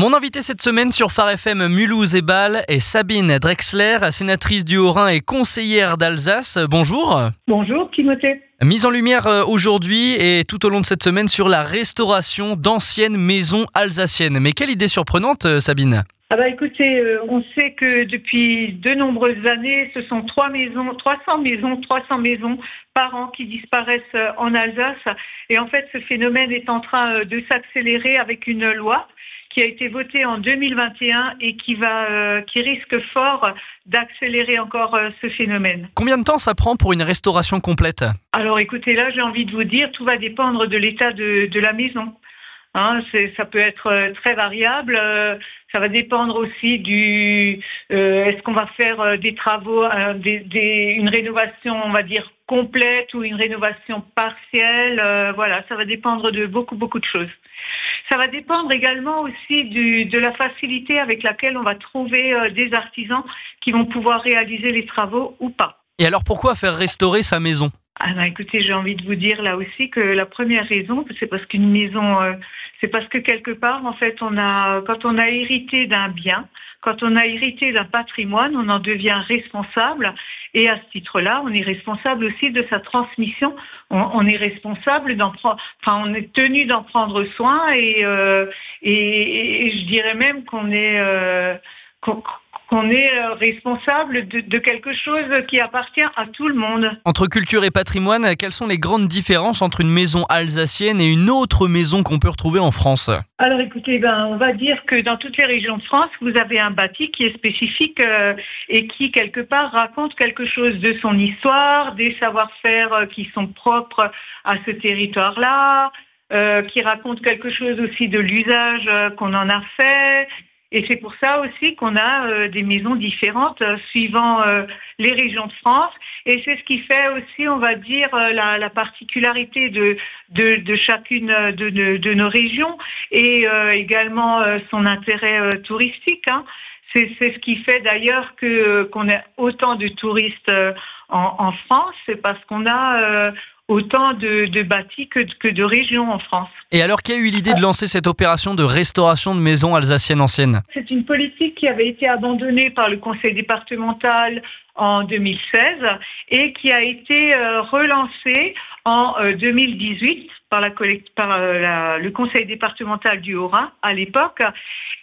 Mon invité cette semaine sur Phare FM Mulhouse et Bâle est Sabine Drexler, sénatrice du Haut-Rhin et conseillère d'Alsace. Bonjour. Bonjour Timothée. Mise en lumière euh, aujourd'hui et tout au long de cette semaine sur la restauration d'anciennes maisons alsaciennes. Mais quelle idée surprenante, euh, Sabine ah bah écoutez, euh, on sait que depuis de nombreuses années, ce sont trois maisons, 300 maisons, 300 maisons par an qui disparaissent en Alsace. Et en fait, ce phénomène est en train de s'accélérer avec une loi qui a été votée en 2021 et qui va, qui risque fort d'accélérer encore ce phénomène. Combien de temps ça prend pour une restauration complète? Alors écoutez, là j'ai envie de vous dire, tout va dépendre de l'état de, de la maison. Hein, ça peut être euh, très variable. Euh, ça va dépendre aussi du. Euh, est-ce qu'on va faire des travaux, des, une rénovation, on va dire complète ou une rénovation partielle. voilà, ça va dépendre de beaucoup beaucoup de choses. Ça va dépendre également aussi du, de la facilité avec laquelle on va trouver des artisans qui vont pouvoir réaliser les travaux ou pas. Et alors pourquoi faire restaurer sa maison? Ah ben écoutez, j'ai envie de vous dire là aussi que la première raison, c'est parce qu'une maison, euh, c'est parce que quelque part, en fait, on a, quand on a hérité d'un bien, quand on a hérité d'un patrimoine, on en devient responsable. Et à ce titre-là, on est responsable aussi de sa transmission. On, est responsable d'en prendre, enfin, on est tenu d'en prendre soin. Et, euh, et, je dirais même qu'on est euh, qu'on est euh, responsable de, quelque chose qui appartient à tout le monde. Entre culture et patrimoine, quelles sont les grandes différences entre une maison alsacienne et une autre maison qu'on peut retrouver en France? Alors écoutez, ben, on va dire que dans toutes les régions de France, vous avez un bâti qui est spécifique euh, et qui, quelque part, raconte quelque chose de son histoire, des savoir-faire euh, qui sont propres à ce territoire-là. qui raconte quelque chose aussi de l'usage qu'on en a fait, et c'est pour ça aussi qu'on a euh, des maisons différentes euh, suivant euh, les régions de France. Et c'est ce qui fait aussi, on va dire, la, la, particularité de, de, de chacune de, de, de, nos régions et également son intérêt touristique. Hein. C'est ce qui fait d'ailleurs que qu'on ait autant de touristes en, en France, c'est parce qu'on a autant de, de bâtis que, que, de régions en France. Et alors, qui a eu l'idée de lancer cette opération de restauration de maisons alsaciennes anciennes C'est une politique qui avait été abandonnée par le conseil départemental en 2016 et qui a été euh, relancée en 2018 euh, par, la, par euh, le conseil départemental du Haut-Rhin à l'époque.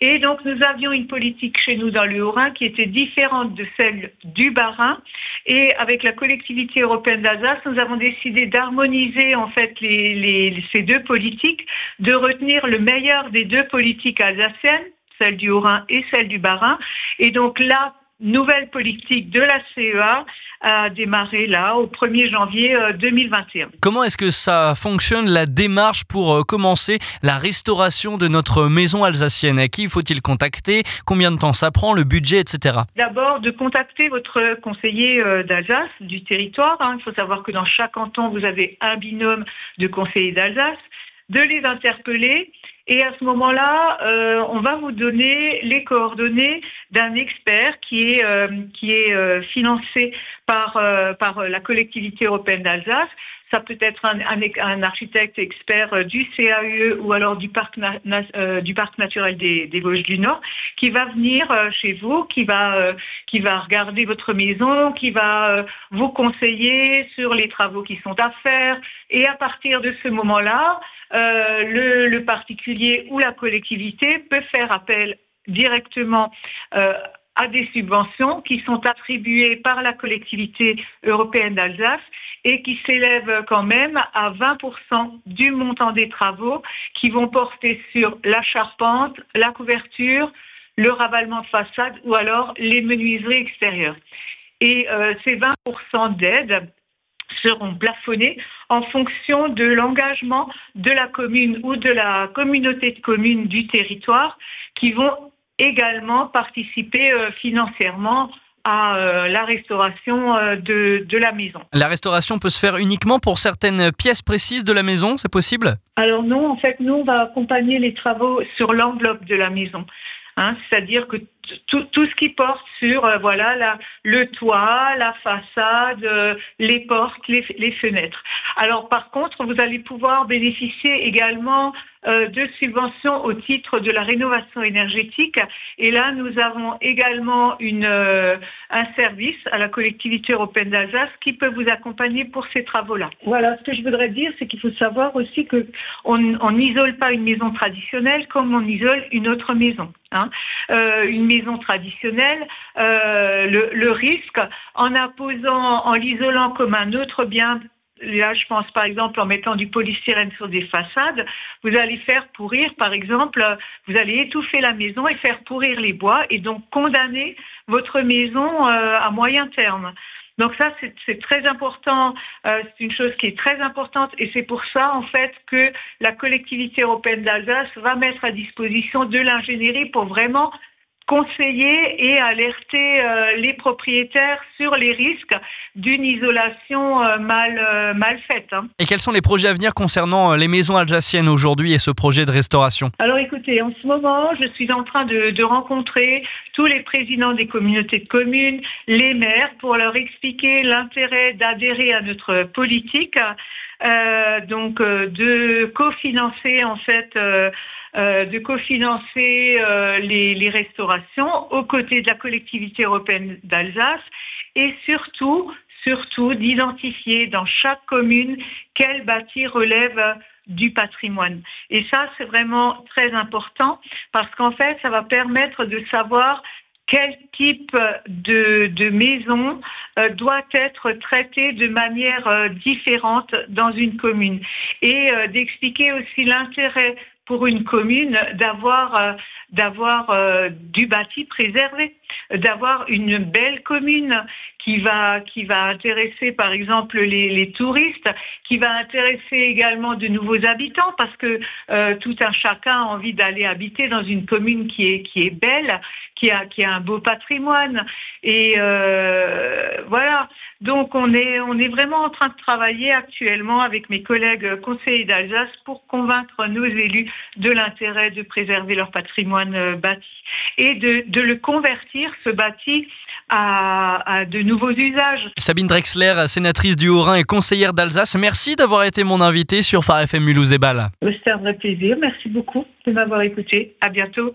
Et donc nous avions une politique chez nous dans le Haut-Rhin qui était différente de celle du Bas-Rhin. Et avec la collectivité européenne d'Alsace, nous avons décidé d'harmoniser en fait les, les, ces deux politiques, de retenir le meilleur des deux politiques alsaciennes celle du Haut-Rhin et celle du Bas-Rhin. Et donc là, nouvelle politique de la CEA a démarré là au 1er janvier 2021. Euh, Comment est-ce que ça fonctionne la démarche pour euh, commencer la restauration de notre maison alsacienne? À qui faut-il contacter? Combien de temps ça prend? Le budget, etc. D'abord de contacter votre conseiller euh, d'Alsace du territoire. Hein. Il faut savoir que dans chaque canton vous avez un binôme de conseillers d'Alsace. De les interpeller et à ce moment-là, euh, on va vous donner les coordonnées d'un expert qui est, euh, qui est euh, financé par, par la collectivité européenne d'Alsace. Ça peut être un, un, architecte expert du CAE ou alors du parc, du parc naturel des, des, Vosges du Nord qui va venir chez vous, qui va, qui va regarder votre maison, qui va vous conseiller sur les travaux qui sont à faire. Et à partir de ce moment-là, euh, le, le, particulier ou la collectivité peut faire appel directement euh, à des subventions qui sont attribuées par la collectivité européenne d'Alsace et qui s'élèvent quand même à 20% du montant des travaux qui vont porter sur la charpente, la couverture, le ravalement de façade ou alors les menuiseries extérieures. Et euh, ces 20% d'aide seront plafonnés en fonction de l'engagement de la commune ou de la communauté de communes du territoire qui vont également participer euh, financièrement à euh, la restauration euh, de, de, la maison. La restauration peut se faire uniquement pour certaines pièces précises de la maison, c'est possible? Alors non, en fait, nous, on va accompagner les travaux sur l'enveloppe de la maison. Hein, C'est-à-dire que tout, ce qui porte sur euh, voilà la, le toit, la façade, les portes, les, les, fenêtres. Alors par contre, vous allez pouvoir bénéficier également de subventions au titre de la rénovation énergétique. Et là, nous avons également euh, un service à la collectivité européenne d'Alsace qui peut vous accompagner pour ces travaux-là. Voilà, ce que je voudrais dire, c'est qu'il faut savoir aussi que on n'isole pas une maison traditionnelle comme on isole une autre maison. Hein. Euh, une maison traditionnelle, euh, le, le, risque en imposant, en l'isolant comme un autre bien Là, je pense par exemple en mettant du polystyrène sur des façades, vous allez faire pourrir, par exemple, vous allez étouffer la maison et faire pourrir les bois et donc condamner votre maison euh, à moyen terme. Donc ça, c'est très important, euh, c'est une chose qui est très importante et c'est pour ça, en fait, que la collectivité européenne d'Alsace va mettre à disposition de l'ingénierie pour vraiment conseiller et alerter euh, les propriétaires sur les risques d'une isolation euh, mal, euh, mal faite. Hein. Et quels sont les projets à venir concernant les maisons alsaciennes aujourd'hui et ce projet de restauration? Alors écoutez, en ce moment, je suis en train de, de, rencontrer tous les présidents des communautés de communes, les maires, pour leur expliquer l'intérêt d'adhérer à notre politique. Donc de cofinancer en fait euh, de cofinancer euh, les, les, restaurations aux côtés de la collectivité européenne d'Alsace et surtout, surtout d'identifier dans chaque commune quel bâti relève du patrimoine. Et ça, c'est vraiment très important parce qu'en fait, ça va permettre de savoir quel type de, de maison euh, doit être traité de manière euh, différente dans une commune et euh, d'expliquer aussi l'intérêt pour une commune d'avoir euh, euh, du bâti préservé, d'avoir une belle commune qui va qui va intéresser par exemple les, les, touristes, qui va intéresser également de nouveaux habitants parce que euh, tout un chacun a envie d'aller habiter dans une commune qui est qui est belle, qui a qui a un beau patrimoine et euh, voilà. Donc on est on est vraiment en train de travailler actuellement avec mes collègues conseillers d'Alsace pour convaincre nos élus de l'intérêt de préserver leur patrimoine euh, bâti et de, de le convertir ce bâti à, à, de nouveaux usages. Sabine Drexler, sénatrice du Haut-Rhin et conseillère d'Alsace, merci d'avoir été mon invitée sur Phare FM Mulhouse et Bâle. C'était un vrai plaisir. Merci beaucoup de m'avoir écouté. À bientôt.